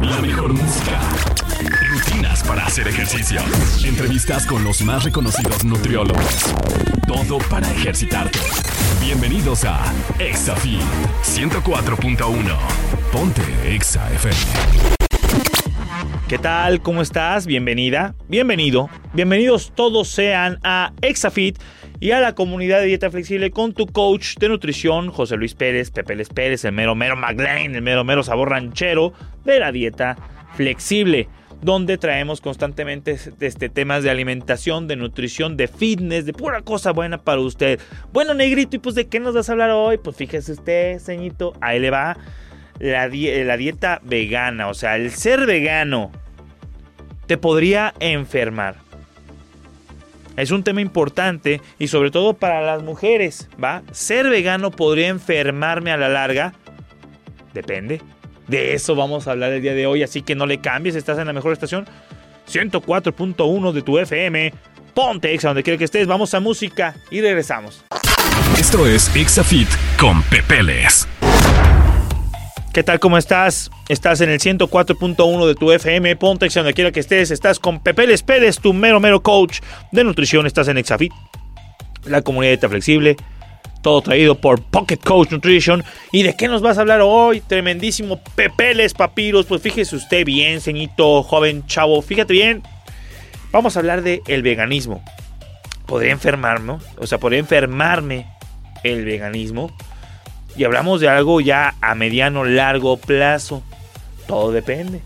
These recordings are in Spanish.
La mejor música. Rutinas para hacer ejercicio. Entrevistas con los más reconocidos nutriólogos. Todo para ejercitarte. Bienvenidos a ExaFit 104.1. Ponte Exa FM. ¿Qué tal? ¿Cómo estás? Bienvenida, bienvenido. Bienvenidos todos sean a ExaFit y a la comunidad de dieta flexible con tu coach de nutrición, José Luis Pérez, Pepe Les Pérez, el mero mero McLean, el mero mero sabor ranchero de la dieta flexible, donde traemos constantemente este, temas de alimentación, de nutrición, de fitness, de pura cosa buena para usted. Bueno, negrito, ¿y pues de qué nos vas a hablar hoy? Pues fíjese usted, ceñito, ahí le va la, la dieta vegana, o sea, el ser vegano te podría enfermar. Es un tema importante y sobre todo para las mujeres, ¿va? Ser vegano podría enfermarme a la larga. Depende. De eso vamos a hablar el día de hoy, así que no le cambies, estás en la mejor estación. 104.1 de tu FM. Ponte Exa donde quiera que estés, vamos a música y regresamos. Esto es Exafit con Pepeles. ¿Qué tal? ¿Cómo estás? Estás en el 104.1 de tu FM, ponte donde quiera que estés. Estás con Pepe Les Pérez, tu mero mero coach de nutrición. Estás en Exafit, la comunidad de flexible. Todo traído por Pocket Coach Nutrition. ¿Y de qué nos vas a hablar hoy? Tremendísimo Pepeles Papiros. Pues fíjese usted bien, ceñito, joven, chavo. Fíjate bien. Vamos a hablar de el veganismo. Podría enfermarme, o sea, podría enfermarme el veganismo y hablamos de algo ya a mediano, largo plazo. Todo depende.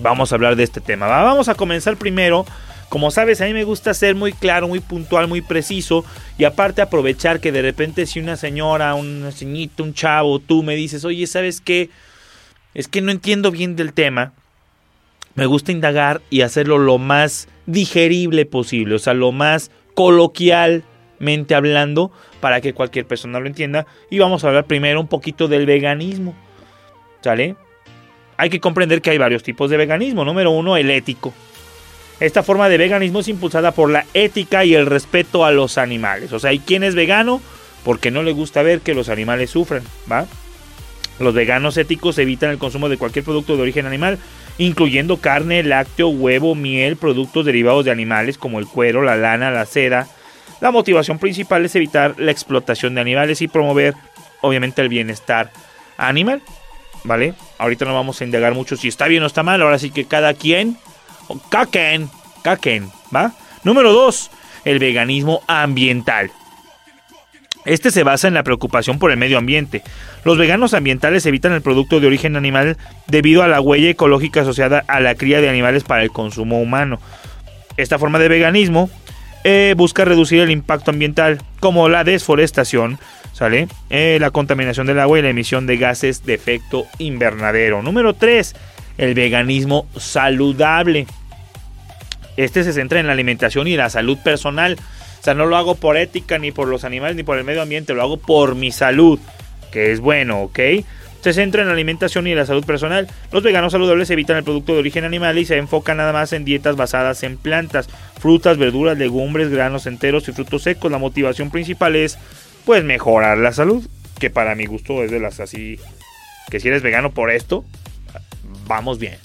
Vamos a hablar de este tema. Vamos a comenzar primero. Como sabes, a mí me gusta ser muy claro, muy puntual, muy preciso. Y aparte aprovechar que de repente si una señora, un ceñito, un chavo, tú me dices, oye, ¿sabes qué? Es que no entiendo bien del tema. Me gusta indagar y hacerlo lo más digerible posible. O sea, lo más hablando para que cualquier persona lo entienda. Y vamos a hablar primero un poquito del veganismo. ¿Sale? Hay que comprender que hay varios tipos de veganismo. Número uno, el ético. Esta forma de veganismo es impulsada por la ética y el respeto a los animales. O sea, hay quien es vegano porque no le gusta ver que los animales sufran, ¿va? Los veganos éticos evitan el consumo de cualquier producto de origen animal, incluyendo carne, lácteo, huevo, miel, productos derivados de animales como el cuero, la lana, la seda, la motivación principal es evitar la explotación de animales y promover, obviamente, el bienestar animal. ¿Vale? Ahorita no vamos a indagar mucho si está bien o está mal. Ahora sí que cada quien, o caquen, caquen, ¿va? Número 2. El veganismo ambiental. Este se basa en la preocupación por el medio ambiente. Los veganos ambientales evitan el producto de origen animal debido a la huella ecológica asociada a la cría de animales para el consumo humano. Esta forma de veganismo eh, busca reducir el impacto ambiental, como la desforestación, ¿sale? Eh, la contaminación del agua y la emisión de gases de efecto invernadero. Número 3, el veganismo saludable. Este se centra en la alimentación y la salud personal. O sea, no lo hago por ética, ni por los animales, ni por el medio ambiente, lo hago por mi salud, que es bueno, ¿ok? Se centra en la alimentación y la salud personal. Los veganos saludables evitan el producto de origen animal y se enfocan nada más en dietas basadas en plantas, frutas, verduras, legumbres, granos enteros y frutos secos. La motivación principal es pues mejorar la salud, que para mi gusto es de las así que si eres vegano por esto, vamos bien.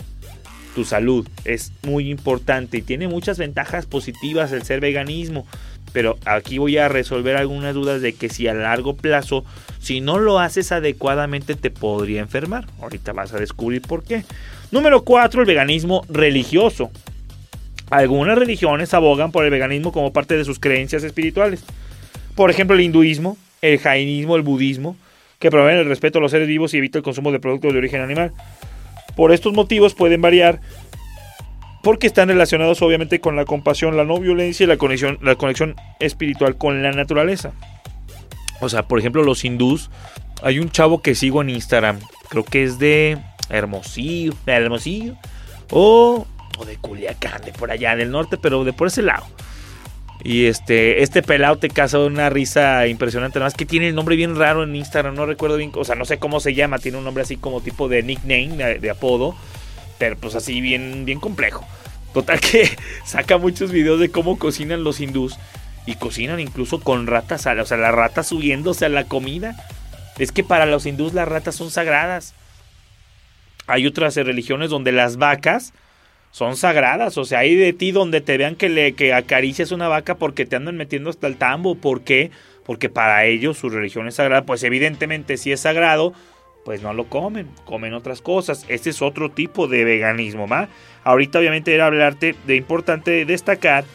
Tu salud es muy importante y tiene muchas ventajas positivas el ser veganismo. Pero aquí voy a resolver algunas dudas de que si a largo plazo, si no lo haces adecuadamente, te podría enfermar. Ahorita vas a descubrir por qué. Número 4, el veganismo religioso. Algunas religiones abogan por el veganismo como parte de sus creencias espirituales. Por ejemplo, el hinduismo, el jainismo, el budismo, que promueven el respeto a los seres vivos y evita el consumo de productos de origen animal. Por estos motivos pueden variar porque están relacionados obviamente con la compasión, la no violencia y la conexión, la conexión espiritual con la naturaleza. O sea, por ejemplo, los hindús Hay un chavo que sigo en Instagram. Creo que es de Hermosillo. De Hermosillo. O, o de Culiacán, de por allá del norte, pero de por ese lado. Y este, este pelado te casa una risa impresionante. Nada más que tiene el nombre bien raro en Instagram. No recuerdo bien. O sea, no sé cómo se llama. Tiene un nombre así como tipo de nickname, de, apodo. Pues así bien, bien complejo. Total que saca muchos videos de cómo cocinan los hindús. Y cocinan incluso con ratas. O sea, las ratas subiéndose a la comida. Es que para los hindús las ratas son sagradas. Hay otras religiones donde las vacas son sagradas. O sea, hay de ti donde te vean que, le, que acaricias una vaca porque te andan metiendo hasta el tambo. ¿Por qué? Porque para ellos su religión es sagrada. Pues evidentemente si es sagrado, pues no lo comen, comen otras cosas. Este es otro tipo de veganismo, ¿va? Ahorita obviamente era hablarte de importante destacar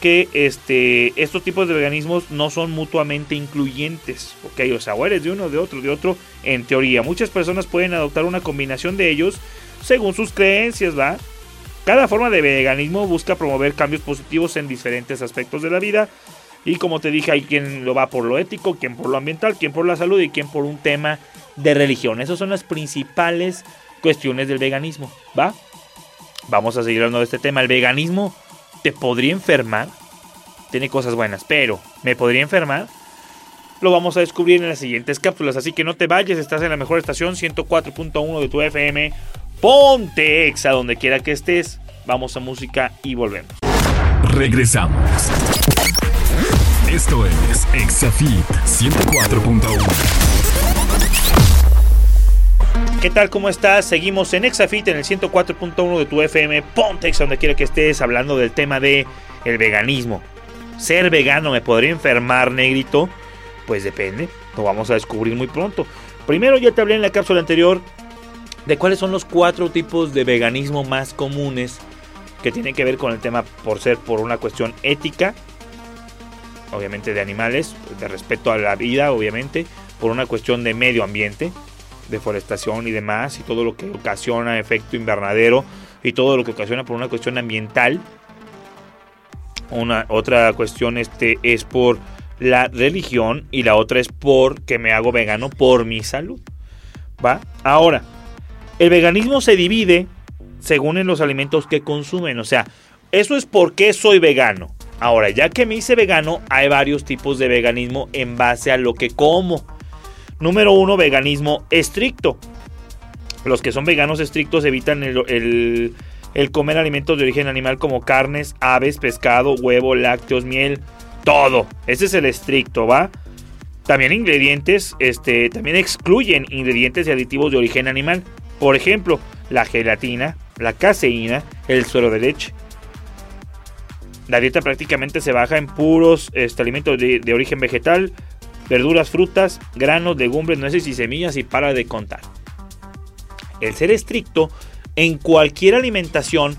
que este, estos tipos de veganismos no son mutuamente incluyentes, ¿ok? O sea, o eres de uno, de otro, de otro, en teoría. Muchas personas pueden adoptar una combinación de ellos según sus creencias, ¿va? Cada forma de veganismo busca promover cambios positivos en diferentes aspectos de la vida. Y como te dije, hay quien lo va por lo ético, quien por lo ambiental, quien por la salud y quien por un tema de religión. Esas son las principales cuestiones del veganismo, ¿va? Vamos a seguir hablando de este tema. El veganismo te podría enfermar. Tiene cosas buenas, pero ¿me podría enfermar? Lo vamos a descubrir en las siguientes cápsulas. Así que no te vayas, estás en la mejor estación 104.1 de tu FM Ponte exa donde quiera que estés. Vamos a música y volvemos. Regresamos. Esto es Exafit 104.1. ¿Qué tal? ¿Cómo estás? Seguimos en Exafit en el 104.1 de tu FM. Ponte exa donde quiera que estés hablando del tema de el veganismo. ¿Ser vegano me podría enfermar, negrito? Pues depende. Lo vamos a descubrir muy pronto. Primero ya te hablé en la cápsula anterior de cuáles son los cuatro tipos de veganismo más comunes que tienen que ver con el tema por ser por una cuestión ética, obviamente de animales, de respeto a la vida, obviamente, por una cuestión de medio ambiente, deforestación y demás, y todo lo que ocasiona efecto invernadero y todo lo que ocasiona por una cuestión ambiental. Una otra cuestión este es por la religión y la otra es por que me hago vegano por mi salud. ¿Va? Ahora, el veganismo se divide según en los alimentos que consumen. O sea, eso es por qué soy vegano. Ahora, ya que me hice vegano, hay varios tipos de veganismo en base a lo que como. Número uno, veganismo estricto. Los que son veganos estrictos evitan el, comer alimentos de origen animal como carnes, aves, pescado, huevo, lácteos, miel, todo. Ese es el estricto, ¿va? También ingredientes, este, también excluyen ingredientes y aditivos de origen animal. Por ejemplo, la gelatina, la caseína, el suero de leche. La dieta prácticamente se baja en puros este, alimentos de, de origen vegetal, verduras, frutas, granos, legumbres, nueces y semillas y para de contar. El ser estricto en cualquier alimentación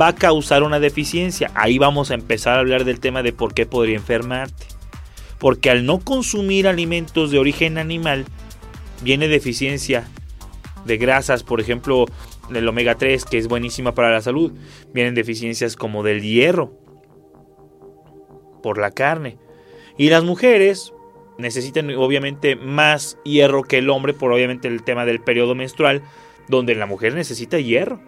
va a causar una deficiencia. Ahí vamos a empezar a hablar del tema de por qué podría enfermarte. Porque al no consumir alimentos de origen animal, viene deficiencia de grasas, por ejemplo, del omega 3, que es buenísima para la salud. Vienen deficiencias como del hierro por la carne. Y las mujeres necesitan obviamente más hierro que el hombre por obviamente el tema del periodo menstrual, donde la mujer necesita hierro.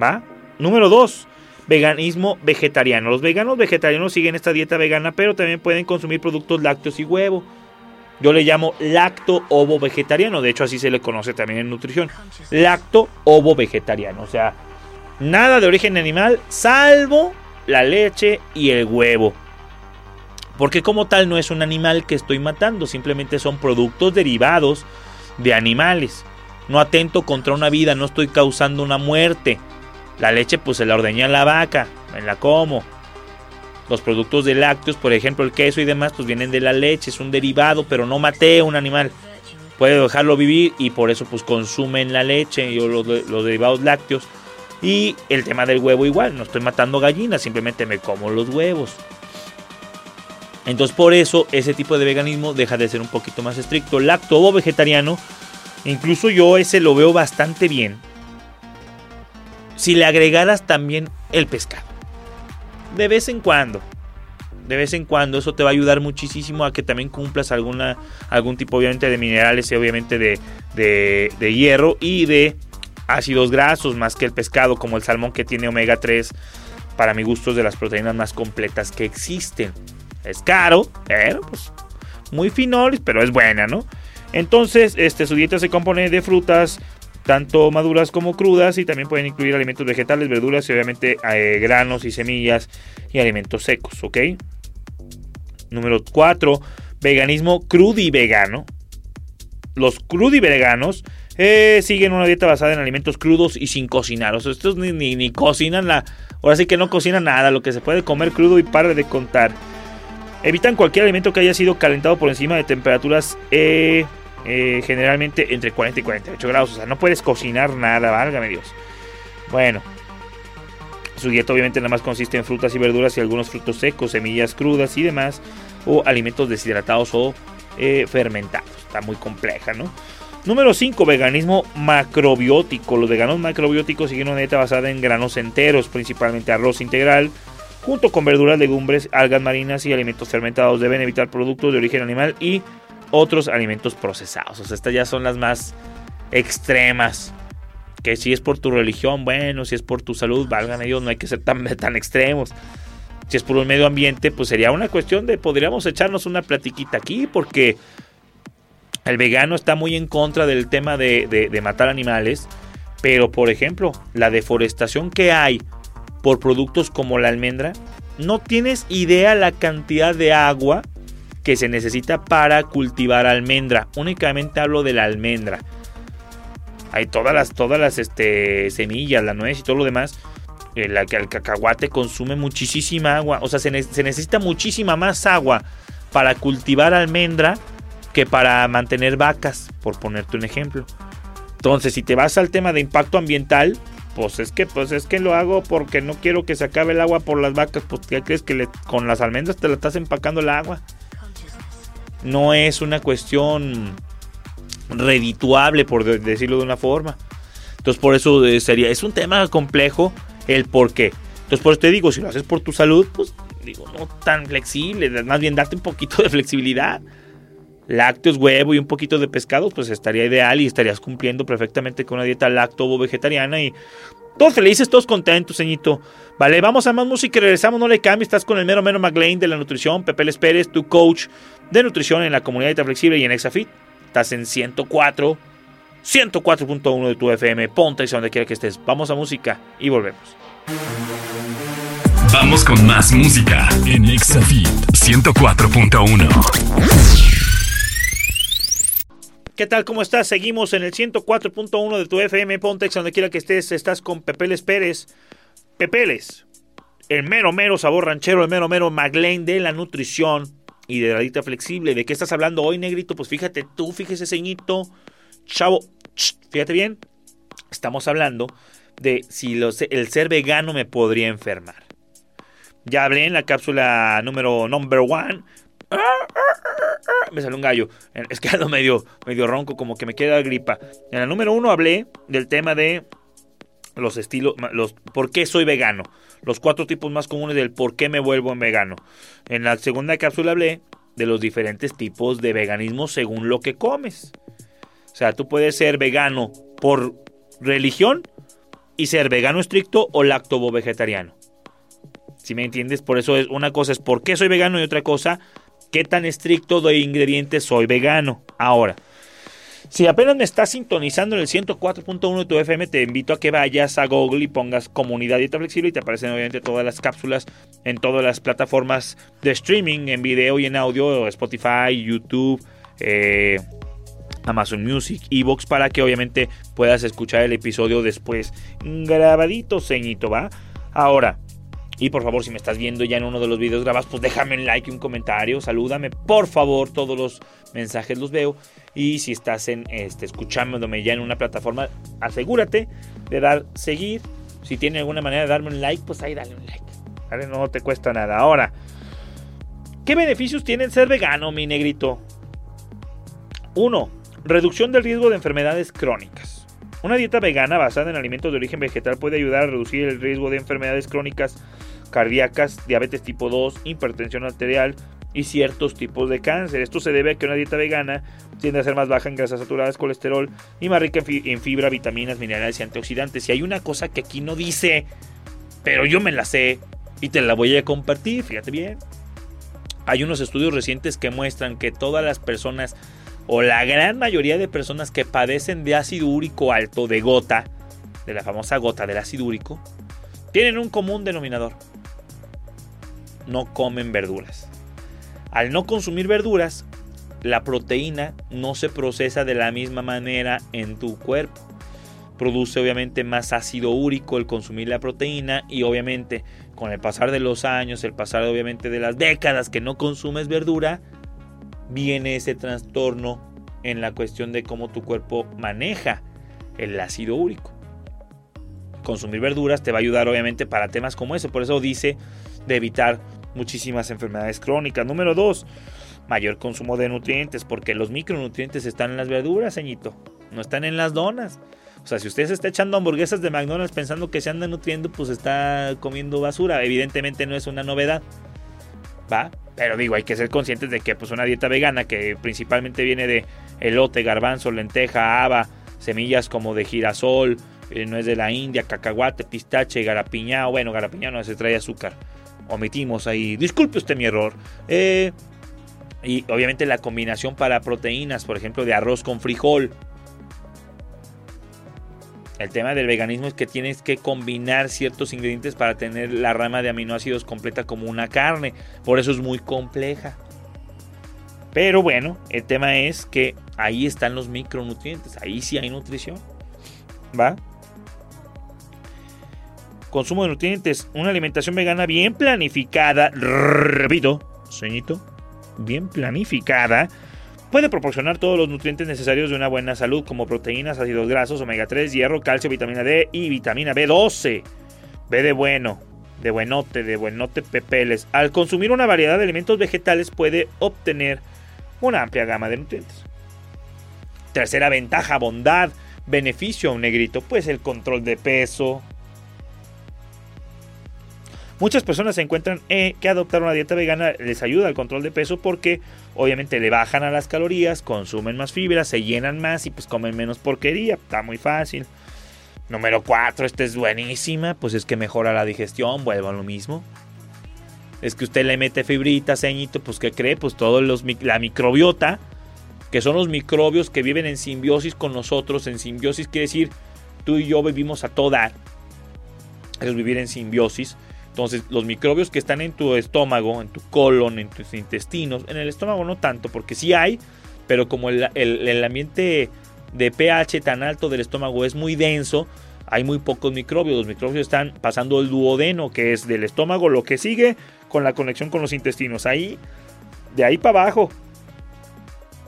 ¿Va? Número 2. Veganismo vegetariano. Los veganos vegetarianos siguen esta dieta vegana, pero también pueden consumir productos lácteos y huevo. Yo le llamo lacto ovo vegetariano, de hecho así se le conoce también en nutrición. Lacto ovo vegetariano, o sea, nada de origen animal salvo la leche y el huevo. Porque como tal no es un animal que estoy matando, simplemente son productos derivados de animales. No atento contra una vida, no estoy causando una muerte. La leche pues se la ordeña la vaca, me la como. Los productos de lácteos, por ejemplo el queso y demás, pues vienen de la leche, es un derivado, pero no maté a un animal. Puede dejarlo vivir y por eso pues consumen la leche y los, los derivados lácteos. Y el tema del huevo igual, no estoy matando gallinas, simplemente me como los huevos. Entonces por eso ese tipo de veganismo deja de ser un poquito más estricto. Lacto o vegetariano, incluso yo ese lo veo bastante bien. Si le agregaras también el pescado de vez en cuando. de vez en cuando. Eso te va a ayudar muchísimo a que también cumplas alguna, algún tipo obviamente de minerales y obviamente de, de, hierro y de ácidos grasos más que el pescado como el salmón que tiene omega 3 para mi gusto es de las proteínas más completas que existen. Es caro, pero pues muy finolis, pero es buena, ¿no? Entonces, este, su dieta se compone de frutas, tanto maduras como crudas, y también pueden incluir alimentos vegetales, verduras y obviamente eh, granos y semillas y alimentos secos, ¿ok? Número 4, veganismo crudo y vegano. Los crudi veganos eh, siguen una dieta basada en alimentos crudos y sin cocinar. O sea, estos ni, ni, cocinan la. Ahora sí que no cocinan nada, lo que se puede comer crudo y para de contar. Evitan cualquier alimento que haya sido calentado por encima de temperaturas eh, eh, generalmente entre 40 y 48 grados. O sea, no puedes cocinar nada, válgame Dios. Bueno, su dieta obviamente nada más consiste en frutas y verduras y algunos frutos secos, semillas crudas y demás, o alimentos deshidratados o eh, fermentados. Está muy compleja, ¿no? Número 5, veganismo macrobiótico. Los veganos macrobióticos siguen una dieta basada en granos enteros, principalmente arroz integral, junto con verduras, legumbres, algas marinas y alimentos fermentados. Deben evitar productos de origen animal y otros alimentos procesados. O sea, estas ya son las más extremas. Que si es por tu religión, bueno, si es por tu salud, valgan ellos, no hay que ser tan, tan extremos. Si es por un medio ambiente, pues sería una cuestión de podríamos echarnos una platiquita aquí, porque el vegano está muy en contra del tema de, de matar animales. Pero, por ejemplo, la deforestación que hay por productos como la almendra, no tienes idea la cantidad de agua que se necesita para cultivar almendra. Únicamente hablo de la almendra. Hay todas las, todas las este, semillas, la nuez y todo lo demás. El, el cacahuate consume muchísima agua. O sea, se, se necesita muchísima más agua para cultivar almendra que para mantener vacas, por ponerte un ejemplo. Entonces, si te vas al tema de impacto ambiental, pues es que, pues es que lo hago porque no quiero que se acabe el agua por las vacas. Pues ¿qué crees que con las almendras te la estás empacando el agua? No es una cuestión redituable, por decirlo de una forma. Entonces por eso eh, sería, es un tema complejo el por qué. Entonces por eso te digo, si lo haces por tu salud, pues digo, no tan flexible, más bien darte un poquito de flexibilidad lácteos, huevo y un poquito de pescado, pues estaría ideal y estarías cumpliendo perfectamente con una dieta lacto vegetariana y todos felices, todos contentos, señito. Vale, vamos a más música y regresamos, no le cambies, estás con el mero mero McLean de la nutrición, Pepe Les Pérez, tu coach de nutrición en la comunidad Flexible y en Exafit. Estás en 104, 104.1 de tu FM, ponte donde quiera que estés. Vamos a música y volvemos. Vamos con más música en Exafit 104.1. ¿Qué tal? ¿Cómo estás? Seguimos en el 104.1 de tu FM Pontex, donde quiera que estés. Estás con Pepeles Pérez. Pepeles, el mero mero sabor ranchero, el mero mero Maglein de la nutrición y de la dieta flexible. ¿De qué estás hablando hoy, negrito? Pues fíjate tú, fíjese, ceñito. Chavo, fíjate bien. Estamos hablando de si el ser vegano me podría enfermar. Ya hablé en la cápsula número number one me salió un gallo. Es que ando medio, medio ronco, como que me queda gripa. En la número uno hablé del tema de los estilos, los por qué soy vegano. Los cuatro tipos más comunes del por qué me vuelvo en vegano. En la segunda cápsula hablé de los diferentes tipos de veganismo según lo que comes. O sea, tú puedes ser vegano por religión y ser vegano estricto o lactobo vegetariano. Si me entiendes, por eso es una cosa es por qué soy vegano y otra cosa qué tan estricto de ingredientes soy vegano. Ahora, si apenas me estás sintonizando en el 104.1 de tu FM, te invito a que vayas a Google y pongas comunidad dieta flexible y te aparecen obviamente todas las cápsulas en todas las plataformas de streaming, en video y en audio, Spotify, YouTube, eh, Amazon Music, Evox, para que obviamente puedas escuchar el episodio después grabadito, ceñito, ¿va? Ahora, y por favor, si me estás viendo ya en uno de los videos grabados, pues déjame un like y un comentario, salúdame, por favor, todos los mensajes los veo. Y si estás en, este, escuchándome ya en una plataforma, asegúrate de dar seguir. Si tiene alguna manera de darme un like, pues ahí dale un like. No te cuesta nada. Ahora, ¿qué beneficios tiene ser vegano, mi negrito? Uno, reducción del riesgo de enfermedades crónicas. Una dieta vegana basada en alimentos de origen vegetal puede ayudar a reducir el riesgo de enfermedades crónicas cardíacas, diabetes tipo 2, hipertensión arterial y ciertos tipos de cáncer. Esto se debe a que una dieta vegana tiende a ser más baja en grasas saturadas, colesterol y más rica en fibra, vitaminas, minerales y antioxidantes. Y hay una cosa que aquí no dice, pero yo me la sé y te la voy a compartir, fíjate bien. Hay unos estudios recientes que muestran que todas las personas o la gran mayoría de personas que padecen de ácido úrico alto, de gota, de la famosa gota del ácido úrico, tienen un común denominador. No comen verduras. Al no consumir verduras, la proteína no se procesa de la misma manera en tu cuerpo. Produce obviamente más ácido úrico el consumir la proteína y obviamente con el pasar de los años, el pasar obviamente de las décadas que no consumes verdura, viene ese trastorno en la cuestión de cómo tu cuerpo maneja el ácido úrico. Consumir verduras te va a ayudar obviamente para temas como ese, por eso dice de evitar muchísimas enfermedades crónicas. Número 2, mayor consumo de nutrientes, porque los micronutrientes están en las verduras, señito, no están en las donas. O sea, si usted se está echando hamburguesas de McDonald's pensando que se anda nutriendo, pues está comiendo basura. Evidentemente no es una novedad. ¿Va? Pero digo, hay que ser conscientes de que pues una dieta vegana que principalmente viene de elote, garbanzo, lenteja, haba, semillas como de girasol, eh, no es de la India, cacahuate, pistache, garapiñao, bueno, garapiñao no se trae azúcar. Omitimos ahí. Disculpe usted mi error. Eh, y obviamente la combinación para proteínas, por ejemplo, de arroz con frijol, el tema del veganismo es que tienes que combinar ciertos ingredientes para tener la rama de aminoácidos completa como una carne. Por eso es muy compleja. Pero bueno, el tema es que ahí están los micronutrientes. Ahí sí hay nutrición. ¿Va? Consumo de nutrientes. Una alimentación vegana bien planificada. Repito, sueñito. Bien planificada Puede proporcionar todos los nutrientes necesarios de una buena salud, como proteínas, ácidos grasos, omega 3, hierro, calcio, vitamina D y vitamina B12. B de bueno, de buenote, de buenote pepeles. Al consumir una variedad de alimentos vegetales puede obtener una amplia gama de nutrientes. Tercera ventaja, bondad, beneficio a un negrito, pues el control de peso, Muchas personas se encuentran eh, que adoptar una dieta vegana les ayuda al control de peso porque obviamente le bajan a las calorías, consumen más fibras, se llenan más y pues comen menos porquería. Está muy fácil. Número 4, esta es buenísima, pues es que mejora la digestión, vuelvo a lo mismo. Es que usted le mete fibrita, ceñito, pues ¿qué cree? Pues todo los, la microbiota, que son los microbios que viven en simbiosis con nosotros. En simbiosis quiere decir, tú y yo vivimos a toda. Es vivir en simbiosis. Entonces, los microbios que están en tu estómago, en tu colon, en tus intestinos, en el estómago no tanto, porque sí hay, pero como el, ambiente de pH tan alto del estómago es muy denso, hay muy pocos microbios. Los microbios están pasando el duodeno, que es del estómago, lo que sigue con la conexión con los intestinos. Ahí, de ahí para abajo,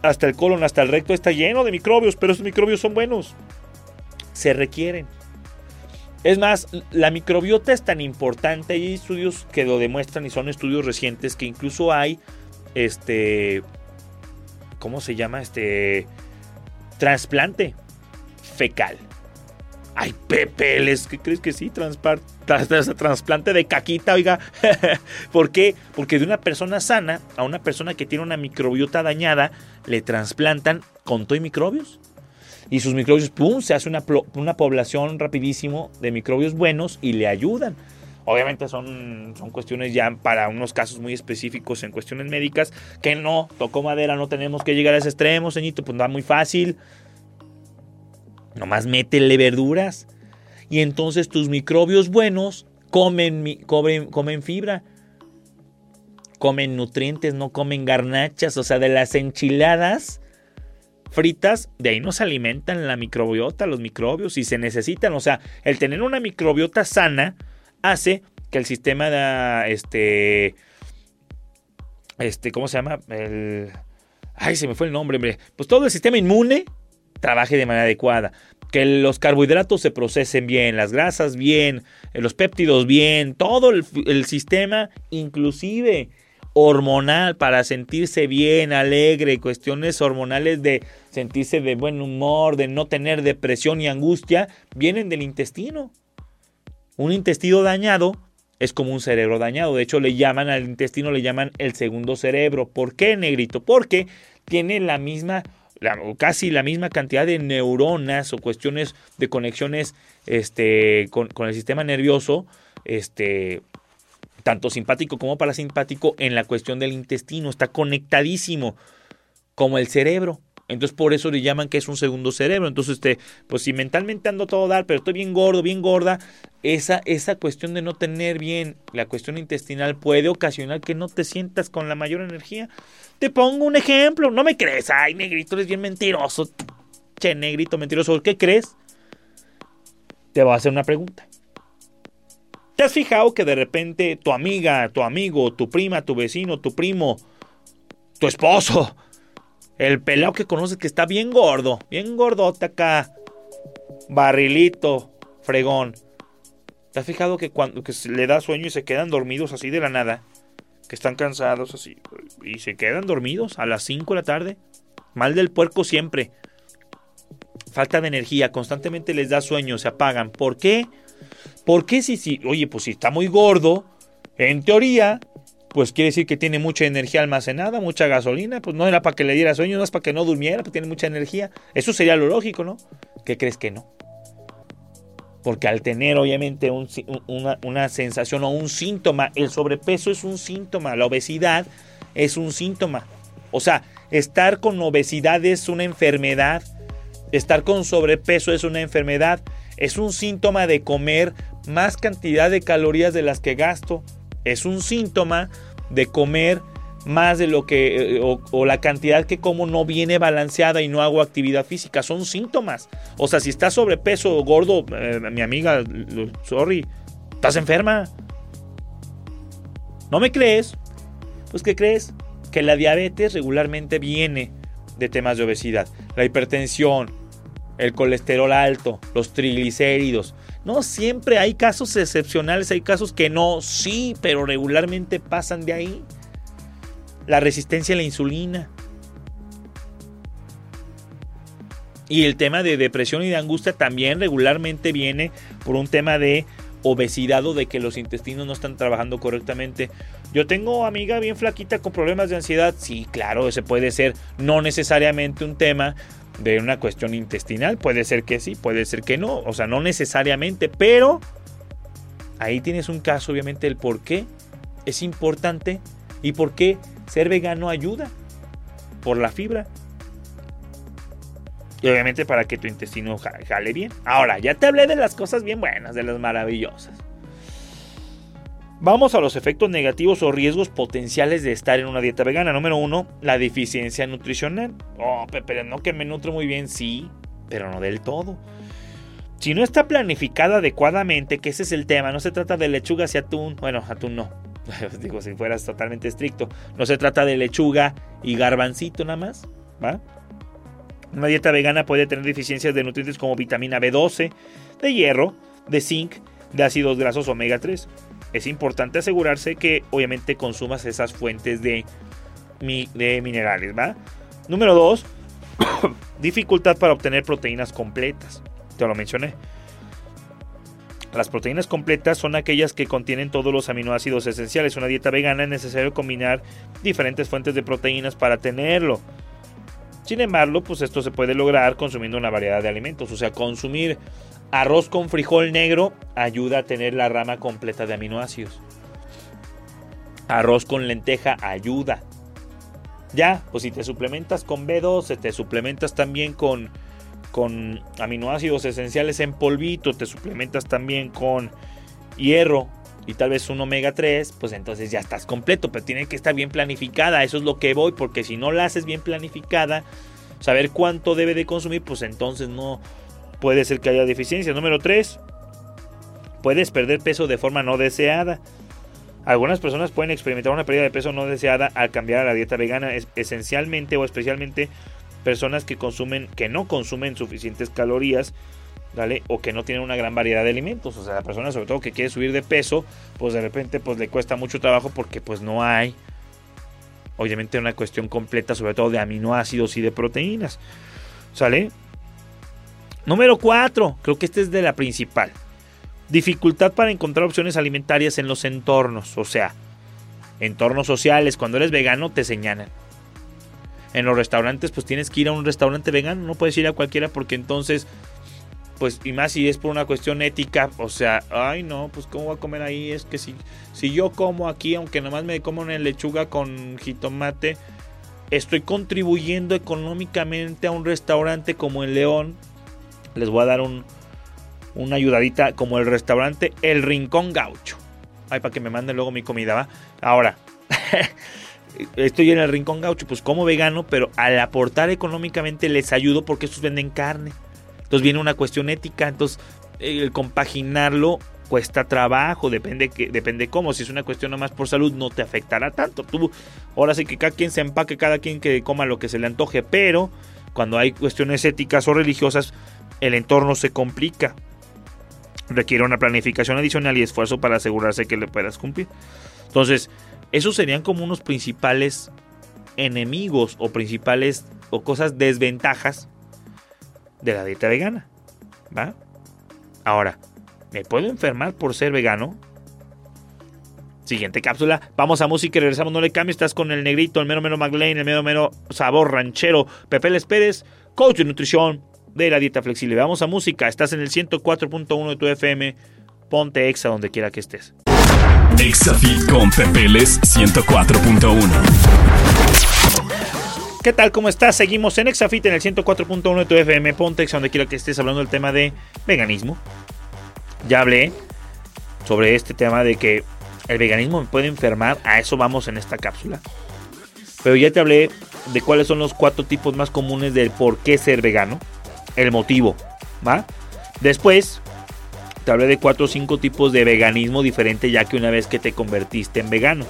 hasta el colon, hasta el recto, está lleno de microbios, pero esos microbios son buenos. Se requieren. Es más, la microbiota es tan importante, hay estudios que lo demuestran y son estudios recientes que incluso hay este ¿cómo se llama? Este trasplante fecal. Ay, pepeles, ¿qué crees que sí? trasplante de caquita, oiga. ¿Por qué? Porque de una persona sana a una persona que tiene una microbiota dañada, le trasplantan con todo y microbios y sus microbios, ¡pum!, se hace una, una población rapidísimo de microbios buenos y le ayudan. Obviamente son, son cuestiones ya para unos casos muy específicos en cuestiones médicas que no, tocó madera, no tenemos que llegar a ese extremo, señito, pues va muy fácil. Nomás métele verduras. Y entonces tus microbios buenos comen, comen, comen fibra, comen nutrientes, no comen garnachas. O sea, de las enchiladas fritas, de ahí nos alimentan la microbiota, los microbios, y se necesitan. O sea, el tener una microbiota sana hace que el sistema de, este, este, ¿cómo se llama? El, ay, se me fue el nombre, hombre. Pues todo el sistema inmune trabaje de manera adecuada. Que los carbohidratos se procesen bien, las grasas bien, los péptidos bien, todo el sistema, inclusive hormonal para sentirse bien, alegre, cuestiones hormonales de sentirse de buen humor, de no tener depresión y angustia, vienen del intestino. Un intestino dañado es como un cerebro dañado. De hecho, le llaman al intestino, le llaman el segundo cerebro. ¿Por qué, negrito? Porque tiene la misma, casi la misma cantidad de neuronas o cuestiones de conexiones este, con, con el sistema nervioso, este, tanto simpático como parasimpático, en la cuestión del intestino. Está conectadísimo como el cerebro. Entonces por eso le llaman que es un segundo cerebro. Entonces, este, pues si mentalmente ando todo dar, pero estoy bien gordo, bien gorda, esa, esa cuestión de no tener bien la cuestión intestinal puede ocasionar que no te sientas con la mayor energía. Te pongo un ejemplo, no me crees, ay negrito, eres bien mentiroso. Che, negrito, mentiroso, ¿qué crees? Te voy a hacer una pregunta. ¿Te has fijado que de repente tu amiga, tu amigo, tu prima, tu vecino, tu primo, tu esposo, el pelado que conoces que está bien gordo, bien gordote acá. Barrilito, fregón. ¿Te has fijado que cuando que le da sueño y se quedan dormidos así de la nada? Que están cansados así. Y se quedan dormidos a las 5 de la tarde. Mal del puerco siempre. Falta de energía, constantemente les da sueño, se apagan. ¿Por qué? Porque si, si, oye, pues si está muy gordo, en teoría, pues quiere decir que tiene mucha energía almacenada, mucha gasolina, pues no era para que le diera sueño, no es para que no durmiera, pues tiene mucha energía. Eso sería lo lógico, ¿no? ¿Qué crees que no? Porque al tener obviamente una, una sensación o un síntoma, el sobrepeso es un síntoma, la obesidad es un síntoma. O sea, estar con obesidad es una enfermedad, estar con sobrepeso es una enfermedad, es un síntoma de comer más cantidad de calorías de las que gasto, es un síntoma de comer más de lo que eh, o, la cantidad que como no viene balanceada y no hago actividad física. Son síntomas. O sea si estás sobrepeso o gordo eh, mi amiga sorry estás enferma. No me crees pues qué crees que la diabetes regularmente viene de temas de obesidad. La hipertensión el colesterol alto los triglicéridos no, siempre hay casos excepcionales, hay casos que no, sí, pero regularmente pasan de ahí. La resistencia a la insulina. Y el tema de depresión y de angustia también regularmente viene por un tema de obesidad o de que los intestinos no están trabajando correctamente. Yo tengo amiga bien flaquita con problemas de ansiedad. Sí, claro, ese puede ser no necesariamente un tema de una cuestión intestinal. Puede ser que sí, puede ser que no. O sea, no necesariamente, pero ahí tienes un caso, obviamente, el por qué es importante y por qué ser vegano ayuda por la fibra. Y obviamente para que tu intestino jale bien. Ahora, ya te hablé de las cosas bien buenas, de las maravillosas. Vamos a los efectos negativos o riesgos potenciales de estar en una dieta vegana. Número uno, la deficiencia nutricional. Oh, pero no que me nutro muy bien, sí, pero no del todo. Si no está planificada adecuadamente, que ese es el tema, no se trata de lechugas y atún, bueno, atún no, digo si fueras totalmente estricto, no se trata de lechuga y garbancito nada más, ¿va? Una dieta vegana puede tener deficiencias de nutrientes como vitamina B12, de hierro, de zinc, de ácidos grasos omega 3 es importante asegurarse que obviamente consumas esas fuentes de, de minerales, ¿va? Número 2, dificultad para obtener proteínas completas. Te lo mencioné. Las proteínas completas son aquellas que contienen todos los aminoácidos esenciales. Una dieta vegana es necesario combinar diferentes fuentes de proteínas para tenerlo. Sin embargo, pues esto se puede lograr consumiendo una variedad de alimentos. O sea, consumir Arroz con frijol negro ayuda a tener la rama completa de aminoácidos. Arroz con lenteja ayuda. Ya, pues si te suplementas con B12, te suplementas también con, con aminoácidos esenciales en polvito, te suplementas también con hierro y tal vez un omega 3, pues entonces ya estás completo, pero tiene que estar bien planificada, eso es lo que voy, porque si no la haces bien planificada, saber cuánto debe de consumir, pues entonces no, puede ser que haya deficiencia. Número 3. Puedes perder peso de forma no deseada. Algunas personas pueden experimentar una pérdida de peso no deseada al cambiar a la dieta vegana, esencialmente o especialmente personas que consumen que no consumen suficientes calorías, ¿vale? O que no tienen una gran variedad de alimentos, o sea, la persona sobre todo que quiere subir de peso, pues de repente pues le cuesta mucho trabajo porque pues no hay obviamente una cuestión completa sobre todo de aminoácidos y de proteínas. ¿Sale? Número 4, creo que este es de la principal. Dificultad para encontrar opciones alimentarias en los entornos, o sea, entornos sociales. Cuando eres vegano te señalan. En los restaurantes, pues tienes que ir a un restaurante vegano, no puedes ir a cualquiera porque entonces, pues, y más si es por una cuestión ética, o sea, ay no, pues cómo voy a comer ahí, es que si, si yo como aquí, aunque nomás me como una lechuga con jitomate, estoy contribuyendo económicamente a un restaurante como el León. Les voy a dar un, una ayudadita como el restaurante El Rincón Gaucho. Ay, para que me manden luego mi comida, ¿va? Ahora, estoy en el Rincón Gaucho, pues como vegano, pero al aportar económicamente les ayudo porque estos venden carne. Entonces viene una cuestión ética, entonces el compaginarlo cuesta trabajo, depende que depende cómo, si es una cuestión nomás por salud no te afectará tanto. Tú ahora sí que cada quien se empaque, cada quien que coma lo que se le antoje, pero cuando hay cuestiones éticas o religiosas el entorno se complica. Requiere una planificación adicional y esfuerzo para asegurarse que le puedas cumplir. Entonces, esos serían como unos principales enemigos o principales o cosas desventajas de la dieta vegana. ¿Va? Ahora, ¿me puedo enfermar por ser vegano? Siguiente cápsula. Vamos a música y regresamos. No le cambies. Estás con el negrito, el mero mero McLean, el mero mero sabor ranchero. Pepe Les Pérez, coach de nutrición de la dieta flexible. Vamos a música. Estás en el 104.1 de tu FM. Ponte exa donde quiera que estés. Exafit con Pepeles 104.1. ¿Qué tal? ¿Cómo estás? Seguimos en Exafit en el 104.1 de tu FM Pontex, donde quiera que estés hablando del tema de veganismo. Ya hablé sobre este tema de que el veganismo me puede enfermar. A eso vamos en esta cápsula. Pero ya te hablé de cuáles son los cuatro tipos más comunes del por qué ser vegano. El motivo, ¿va? Después te hablé de cuatro o cinco tipos de veganismo diferente ya que una vez que te convertiste en vegano.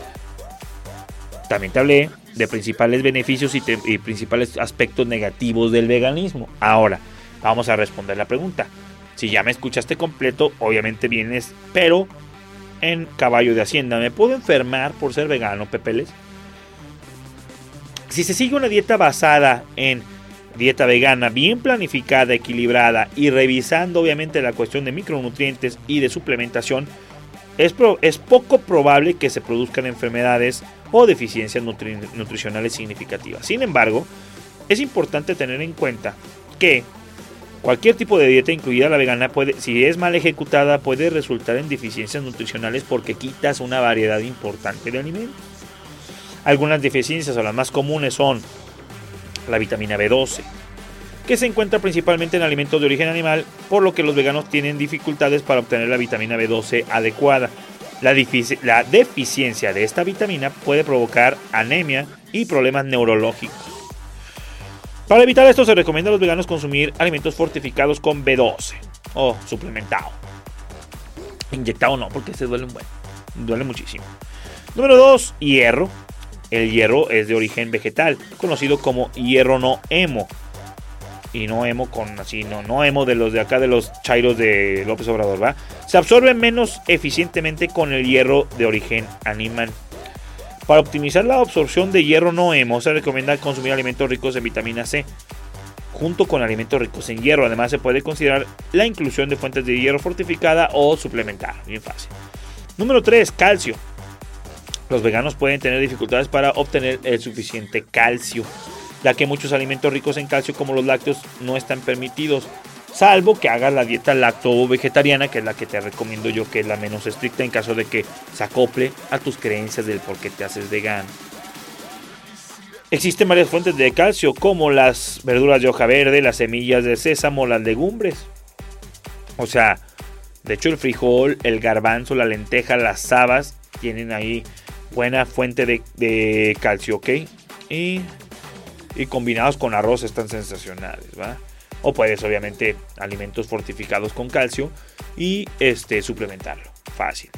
También te hablé de principales beneficios y, y, principales aspectos negativos del veganismo. Ahora, vamos a responder la pregunta. Si ya me escuchaste completo, obviamente vienes, pero en caballo de hacienda. ¿Me puedo enfermar por ser vegano, Pepeles? Si se sigue una dieta basada en dieta vegana bien planificada, equilibrada y revisando obviamente la cuestión de micronutrientes y de suplementación, es, poco probable que se produzcan enfermedades o deficiencias nutri nutricionales significativas. Sin embargo, es importante tener en cuenta que cualquier tipo de dieta, incluida la vegana, puede, si es mal ejecutada, puede resultar en deficiencias nutricionales porque quitas una variedad importante de alimentos. Algunas deficiencias o las más comunes son la vitamina B12, que se encuentra principalmente en alimentos de origen animal, por lo que los veganos tienen dificultades para obtener la vitamina B12 adecuada. La, la deficiencia de esta vitamina puede provocar anemia y problemas neurológicos. Para evitar esto se recomienda a los veganos consumir alimentos fortificados con B12 o suplementado. Inyectado no, porque se duele un buen. Duele muchísimo. Número 2, hierro. El hierro es de origen vegetal, conocido como hierro no hemo. Y no hemo con así, no, no de los de acá de los chairos de López Obrador, ¿va? Se absorbe menos eficientemente con el hierro de origen animal. Para optimizar la absorción de hierro no hemo, se recomienda consumir alimentos ricos en vitamina C, junto con alimentos ricos en hierro. Además, se puede considerar la inclusión de fuentes de hierro fortificada o suplementar. Bien fácil. Número 3, calcio. Los veganos pueden tener dificultades para obtener el suficiente calcio, ya que muchos alimentos ricos en calcio como los lácteos no están permitidos, salvo que hagas la dieta lacto-vegetariana, que es la que te recomiendo yo, que es la menos estricta en caso de que se acople a tus creencias del por qué te haces vegano. Existen varias fuentes de calcio, como las verduras de hoja verde, las semillas de sésamo, las legumbres. O sea, de hecho el frijol, el garbanzo, la lenteja, las habas tienen ahí buena fuente de, calcio, ¿ok? Y, y, combinados con arroz están sensacionales, ¿va? O puedes, obviamente, alimentos fortificados con calcio y este, suplementarlo. Fácil.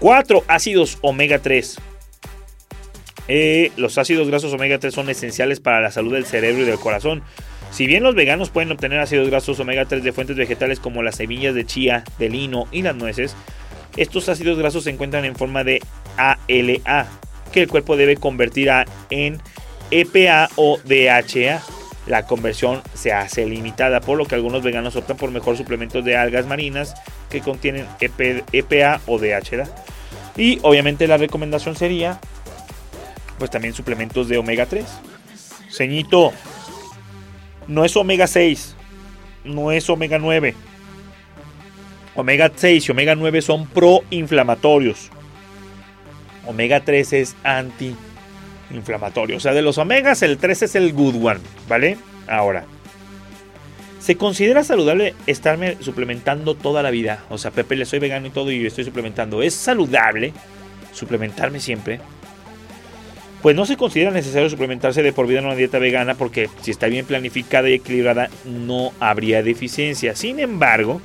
4 ácidos omega 3. Eh, los ácidos grasos omega 3 son esenciales para la salud del cerebro y del corazón. Si bien los veganos pueden obtener ácidos grasos omega 3 de fuentes vegetales como las semillas de chía, de lino y las nueces, estos ácidos grasos se encuentran en forma de ALA, que el cuerpo debe convertir a, en EPA o DHA. La conversión se hace limitada, por lo que algunos veganos optan por mejor suplementos de algas marinas que contienen EPA o DHA. Y obviamente la recomendación sería, pues también suplementos de omega 3. Ceñito, no es omega 6, no es omega 9. Omega 6 y omega 9 son proinflamatorios. Omega 3 es antiinflamatorio. O sea, de los omegas, el 3 es el good one, ¿vale? Ahora, ¿se considera saludable estarme suplementando toda la vida? O sea, Pepe, le soy vegano y todo y estoy suplementando. ¿Es saludable suplementarme siempre? Pues no se considera necesario suplementarse de por vida en una dieta vegana porque si está bien planificada y equilibrada no habría deficiencia. Sin embargo,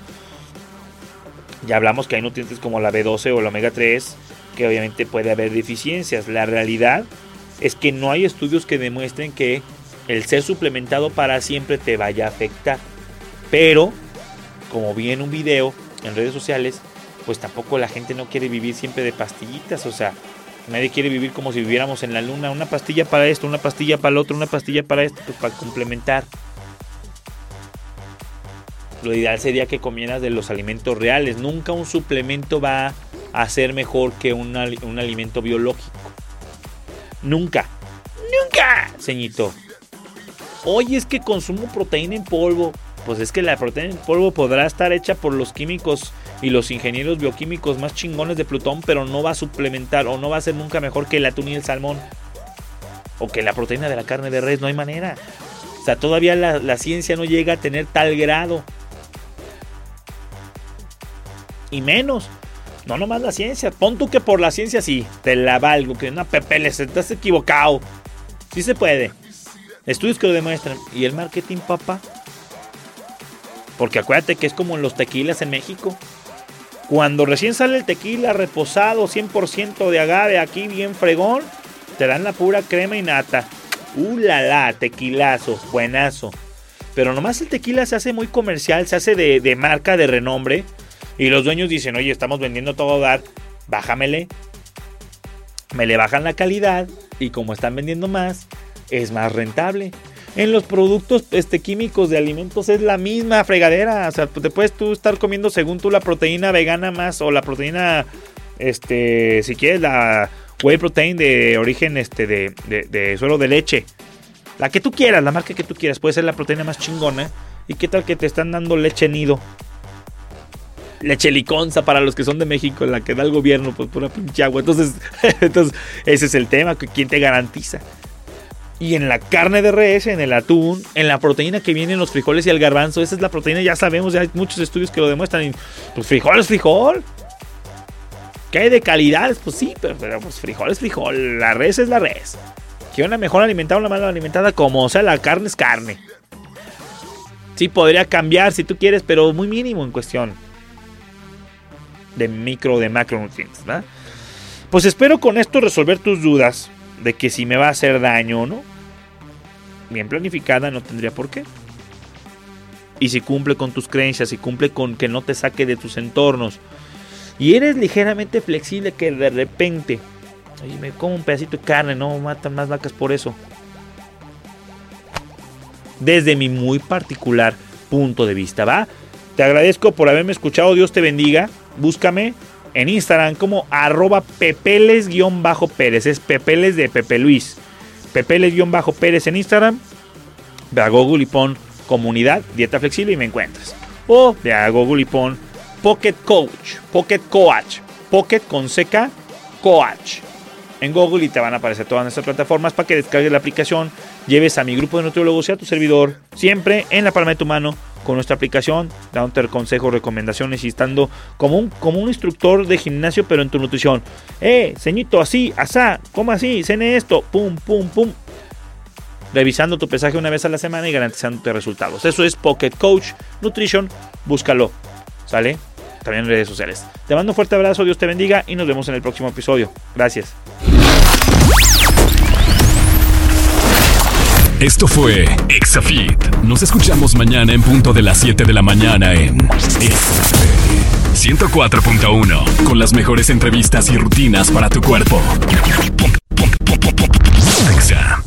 ya hablamos que hay nutrientes como la B12 o la omega 3 que obviamente puede haber deficiencias. La realidad es que no hay estudios que demuestren que el ser suplementado para siempre te vaya a afectar. Pero, como vi en un video en redes sociales, pues tampoco la gente no quiere vivir siempre de pastillitas. O sea, nadie quiere vivir como si viviéramos en la luna. Una pastilla para esto, una pastilla para el otro, una pastilla para esto, pues para complementar. Lo ideal sería que comieras de los alimentos reales. Nunca un suplemento va a ser mejor que un, un alimento biológico. Nunca. Nunca, ceñito. Oye, es que consumo proteína en polvo. Pues es que la proteína en polvo podrá estar hecha por los químicos y los ingenieros bioquímicos más chingones de Plutón, pero no va a suplementar o no va a ser nunca mejor que el atún y el salmón. O que la proteína de la carne de res, no hay manera. O sea, todavía la, la ciencia no llega a tener tal grado. Y menos. No nomás la ciencia. Pon tú que por la ciencia sí. Te la valgo. Que una Pepe les estás equivocado. Sí se puede. Estudios que lo demuestran. ¿Y el marketing, papá? Porque acuérdate que es como en los tequilas en México. Cuando recién sale el tequila reposado, 100% de agave, aquí bien fregón, te dan la pura crema y nata. ¡Uh, la, la! Tequilazo, buenazo. Pero nomás el tequila se hace muy comercial, se hace de marca, de renombre. Y los dueños dicen, oye, estamos vendiendo todo dar, bájamele. Me le bajan la calidad y como están vendiendo más, es más rentable. En los productos este, químicos de alimentos es la misma fregadera. O sea, te puedes tú estar comiendo según tú la proteína vegana más o la proteína, este, si quieres, la whey protein de origen este, de, de, de suelo de leche. La que tú quieras, la marca que tú quieras. Puede ser la proteína más chingona. ¿Y qué tal que te están dando leche nido? Leche liconza para los que son de México, la que da el gobierno, pues pura pinche agua. Entonces, entonces, ese es el tema, ¿quién te garantiza? Y en la carne de res, en el atún, en la proteína que viene en los frijoles y el garbanzo, esa es la proteína, ya sabemos, ya hay muchos estudios que lo demuestran. Pues frijol es frijol. ¿Qué hay de calidad? Pues sí, pero, pero pues frijol es frijol, la res es la res. Que una mejor alimentada, una mala alimentada, como o sea, la carne es carne. Sí, podría cambiar si tú quieres, pero muy mínimo en cuestión de micro de macronutrientes. ¿verdad? Pues espero con esto resolver tus dudas de que si me va a hacer daño o no. Bien planificada no tendría por qué. Y si cumple con tus creencias, si cumple con que no te saque de tus entornos. Y eres ligeramente flexible que de repente, me como un pedacito de carne, no matan más vacas por eso. Desde mi muy particular punto de vista, ¿va? Te agradezco por haberme escuchado, Dios te bendiga búscame en Instagram como arroba pepeles-pérez. Es pepeles de Pepe Luis. Pepeles-pérez en Instagram. Ve a Google y pon comunidad, dieta flexible y me encuentras. O ve a Google y pon Pocket Coach, Pocket Coach, Pocket con seca Coach. En Google y te van a aparecer todas nuestras plataformas para que descargues la aplicación, lleves a mi grupo de nutriólogos y a tu servidor, siempre en la palma de tu mano con nuestra aplicación, dándote consejos, recomendaciones y estando como un, como un instructor de gimnasio, pero en tu nutrición. Eh, ceñito, así, asá, como así, cene esto, pum, pum, pum. Revisando tu pesaje una vez a la semana y garantizándote resultados. Eso es Pocket Coach Nutrition. Búscalo. ¿Sale? También en redes sociales. Te mando un fuerte abrazo, Dios te bendiga y nos vemos en el próximo episodio. Gracias. Esto fue Exafit. Nos escuchamos mañana en punto de las 7 de la mañana en Exafit 104.1 con las mejores entrevistas y rutinas para tu cuerpo. Exa.